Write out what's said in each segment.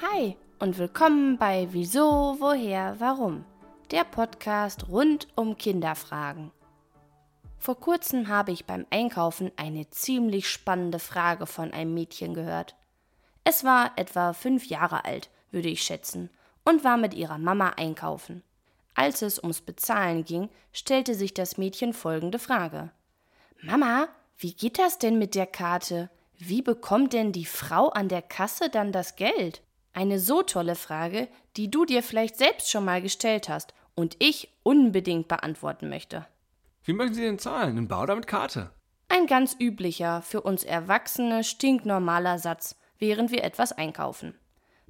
Hi und willkommen bei Wieso, Woher, Warum, der Podcast rund um Kinderfragen. Vor kurzem habe ich beim Einkaufen eine ziemlich spannende Frage von einem Mädchen gehört. Es war etwa fünf Jahre alt, würde ich schätzen, und war mit ihrer Mama einkaufen. Als es ums Bezahlen ging, stellte sich das Mädchen folgende Frage. Mama, wie geht das denn mit der Karte? Wie bekommt denn die Frau an der Kasse dann das Geld? Eine so tolle Frage, die du dir vielleicht selbst schon mal gestellt hast und ich unbedingt beantworten möchte. Wie möchten Sie denn zahlen? In Bar oder mit Karte? Ein ganz üblicher, für uns Erwachsene stinknormaler Satz, während wir etwas einkaufen.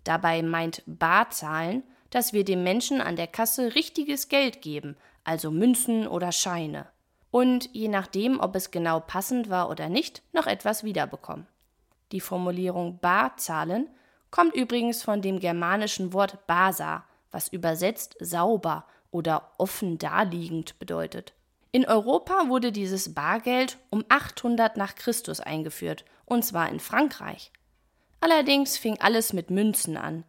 Dabei meint Barzahlen, dass wir dem Menschen an der Kasse richtiges Geld geben, also Münzen oder Scheine und je nachdem, ob es genau passend war oder nicht, noch etwas wiederbekommen. Die Formulierung bar zahlen kommt übrigens von dem germanischen Wort basa, was übersetzt sauber oder offen daliegend bedeutet. In Europa wurde dieses Bargeld um 800 nach Christus eingeführt, und zwar in Frankreich. Allerdings fing alles mit Münzen an.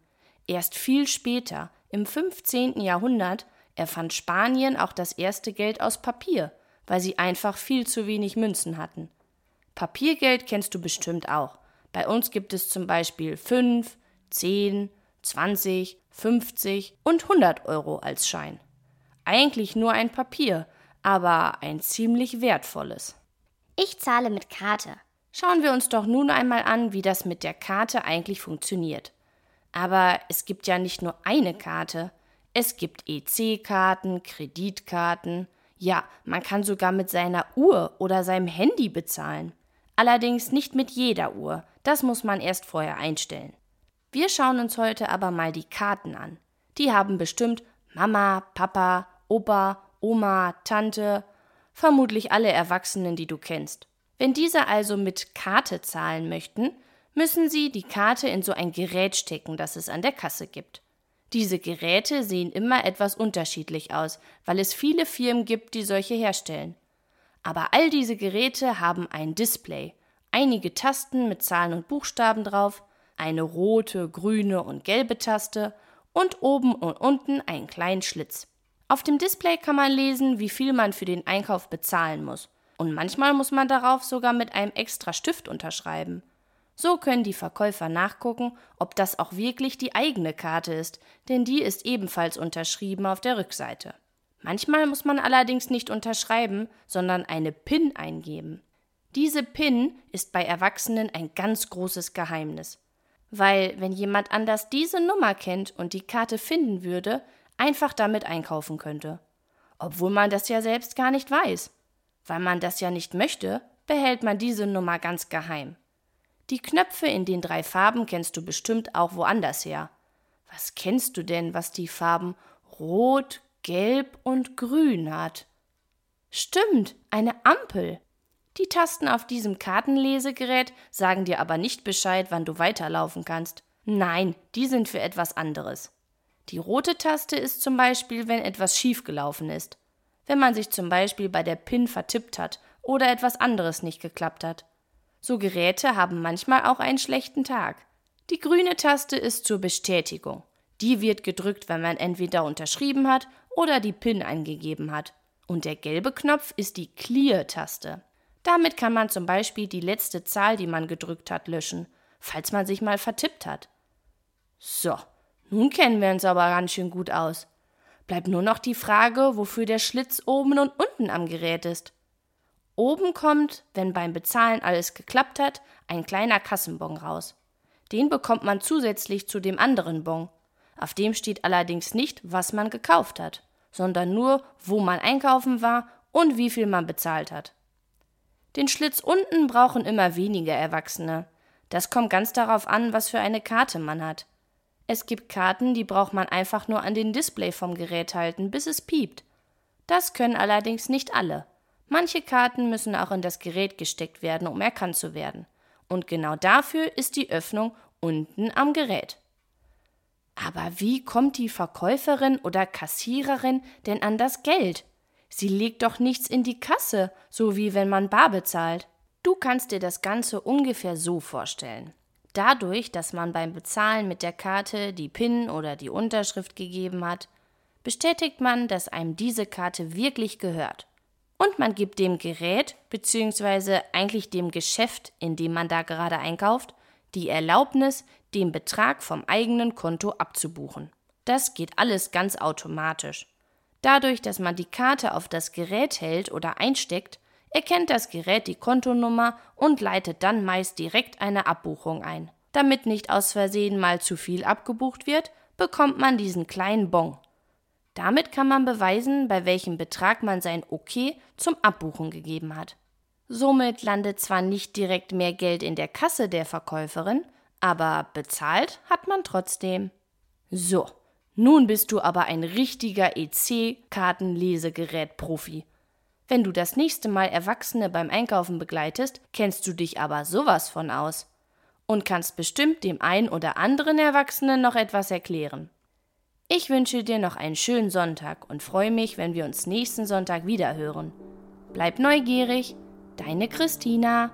Erst viel später, im 15. Jahrhundert, erfand Spanien auch das erste Geld aus Papier, weil sie einfach viel zu wenig Münzen hatten. Papiergeld kennst du bestimmt auch. Bei uns gibt es zum Beispiel 5, 10, 20, 50 und 100 Euro als Schein. Eigentlich nur ein Papier, aber ein ziemlich wertvolles. Ich zahle mit Karte. Schauen wir uns doch nun einmal an, wie das mit der Karte eigentlich funktioniert. Aber es gibt ja nicht nur eine Karte. Es gibt EC-Karten, Kreditkarten, ja, man kann sogar mit seiner Uhr oder seinem Handy bezahlen. Allerdings nicht mit jeder Uhr, das muss man erst vorher einstellen. Wir schauen uns heute aber mal die Karten an. Die haben bestimmt Mama, Papa, Opa, Oma, Tante, vermutlich alle Erwachsenen, die du kennst. Wenn diese also mit Karte zahlen möchten, müssen sie die Karte in so ein Gerät stecken, das es an der Kasse gibt. Diese Geräte sehen immer etwas unterschiedlich aus, weil es viele Firmen gibt, die solche herstellen. Aber all diese Geräte haben ein Display, einige Tasten mit Zahlen und Buchstaben drauf, eine rote, grüne und gelbe Taste und oben und unten einen kleinen Schlitz. Auf dem Display kann man lesen, wie viel man für den Einkauf bezahlen muss. Und manchmal muss man darauf sogar mit einem extra Stift unterschreiben. So können die Verkäufer nachgucken, ob das auch wirklich die eigene Karte ist, denn die ist ebenfalls unterschrieben auf der Rückseite. Manchmal muss man allerdings nicht unterschreiben, sondern eine PIN eingeben. Diese PIN ist bei Erwachsenen ein ganz großes Geheimnis, weil wenn jemand anders diese Nummer kennt und die Karte finden würde, einfach damit einkaufen könnte. Obwohl man das ja selbst gar nicht weiß. Weil man das ja nicht möchte, behält man diese Nummer ganz geheim. Die Knöpfe in den drei Farben kennst du bestimmt auch woanders her. Was kennst du denn, was die Farben Rot, Gelb und Grün hat? Stimmt, eine Ampel. Die Tasten auf diesem Kartenlesegerät sagen dir aber nicht Bescheid, wann du weiterlaufen kannst. Nein, die sind für etwas anderes. Die rote Taste ist zum Beispiel, wenn etwas schiefgelaufen ist. Wenn man sich zum Beispiel bei der PIN vertippt hat oder etwas anderes nicht geklappt hat. So Geräte haben manchmal auch einen schlechten Tag. Die grüne Taste ist zur Bestätigung. Die wird gedrückt, wenn man entweder unterschrieben hat oder die PIN eingegeben hat. Und der gelbe Knopf ist die Clear-Taste. Damit kann man zum Beispiel die letzte Zahl, die man gedrückt hat, löschen, falls man sich mal vertippt hat. So, nun kennen wir uns aber ganz schön gut aus. Bleibt nur noch die Frage, wofür der Schlitz oben und unten am Gerät ist. Oben kommt, wenn beim Bezahlen alles geklappt hat, ein kleiner Kassenbon raus. Den bekommt man zusätzlich zu dem anderen Bon. Auf dem steht allerdings nicht, was man gekauft hat, sondern nur, wo man einkaufen war und wie viel man bezahlt hat. Den Schlitz unten brauchen immer weniger Erwachsene. Das kommt ganz darauf an, was für eine Karte man hat. Es gibt Karten, die braucht man einfach nur an den Display vom Gerät halten, bis es piept. Das können allerdings nicht alle. Manche Karten müssen auch in das Gerät gesteckt werden, um erkannt zu werden. Und genau dafür ist die Öffnung unten am Gerät. Aber wie kommt die Verkäuferin oder Kassiererin denn an das Geld? Sie legt doch nichts in die Kasse, so wie wenn man bar bezahlt. Du kannst dir das Ganze ungefähr so vorstellen. Dadurch, dass man beim Bezahlen mit der Karte die PIN oder die Unterschrift gegeben hat, bestätigt man, dass einem diese Karte wirklich gehört. Und man gibt dem Gerät bzw. eigentlich dem Geschäft, in dem man da gerade einkauft, die Erlaubnis, den Betrag vom eigenen Konto abzubuchen. Das geht alles ganz automatisch. Dadurch, dass man die Karte auf das Gerät hält oder einsteckt, erkennt das Gerät die Kontonummer und leitet dann meist direkt eine Abbuchung ein. Damit nicht aus Versehen mal zu viel abgebucht wird, bekommt man diesen kleinen Bon. Damit kann man beweisen, bei welchem Betrag man sein OK zum Abbuchen gegeben hat. Somit landet zwar nicht direkt mehr Geld in der Kasse der Verkäuferin, aber bezahlt hat man trotzdem. So, nun bist du aber ein richtiger EC-Kartenlesegerät-Profi. Wenn du das nächste Mal Erwachsene beim Einkaufen begleitest, kennst du dich aber sowas von aus und kannst bestimmt dem einen oder anderen Erwachsenen noch etwas erklären. Ich wünsche dir noch einen schönen Sonntag und freue mich, wenn wir uns nächsten Sonntag wieder hören. Bleib neugierig, deine Christina.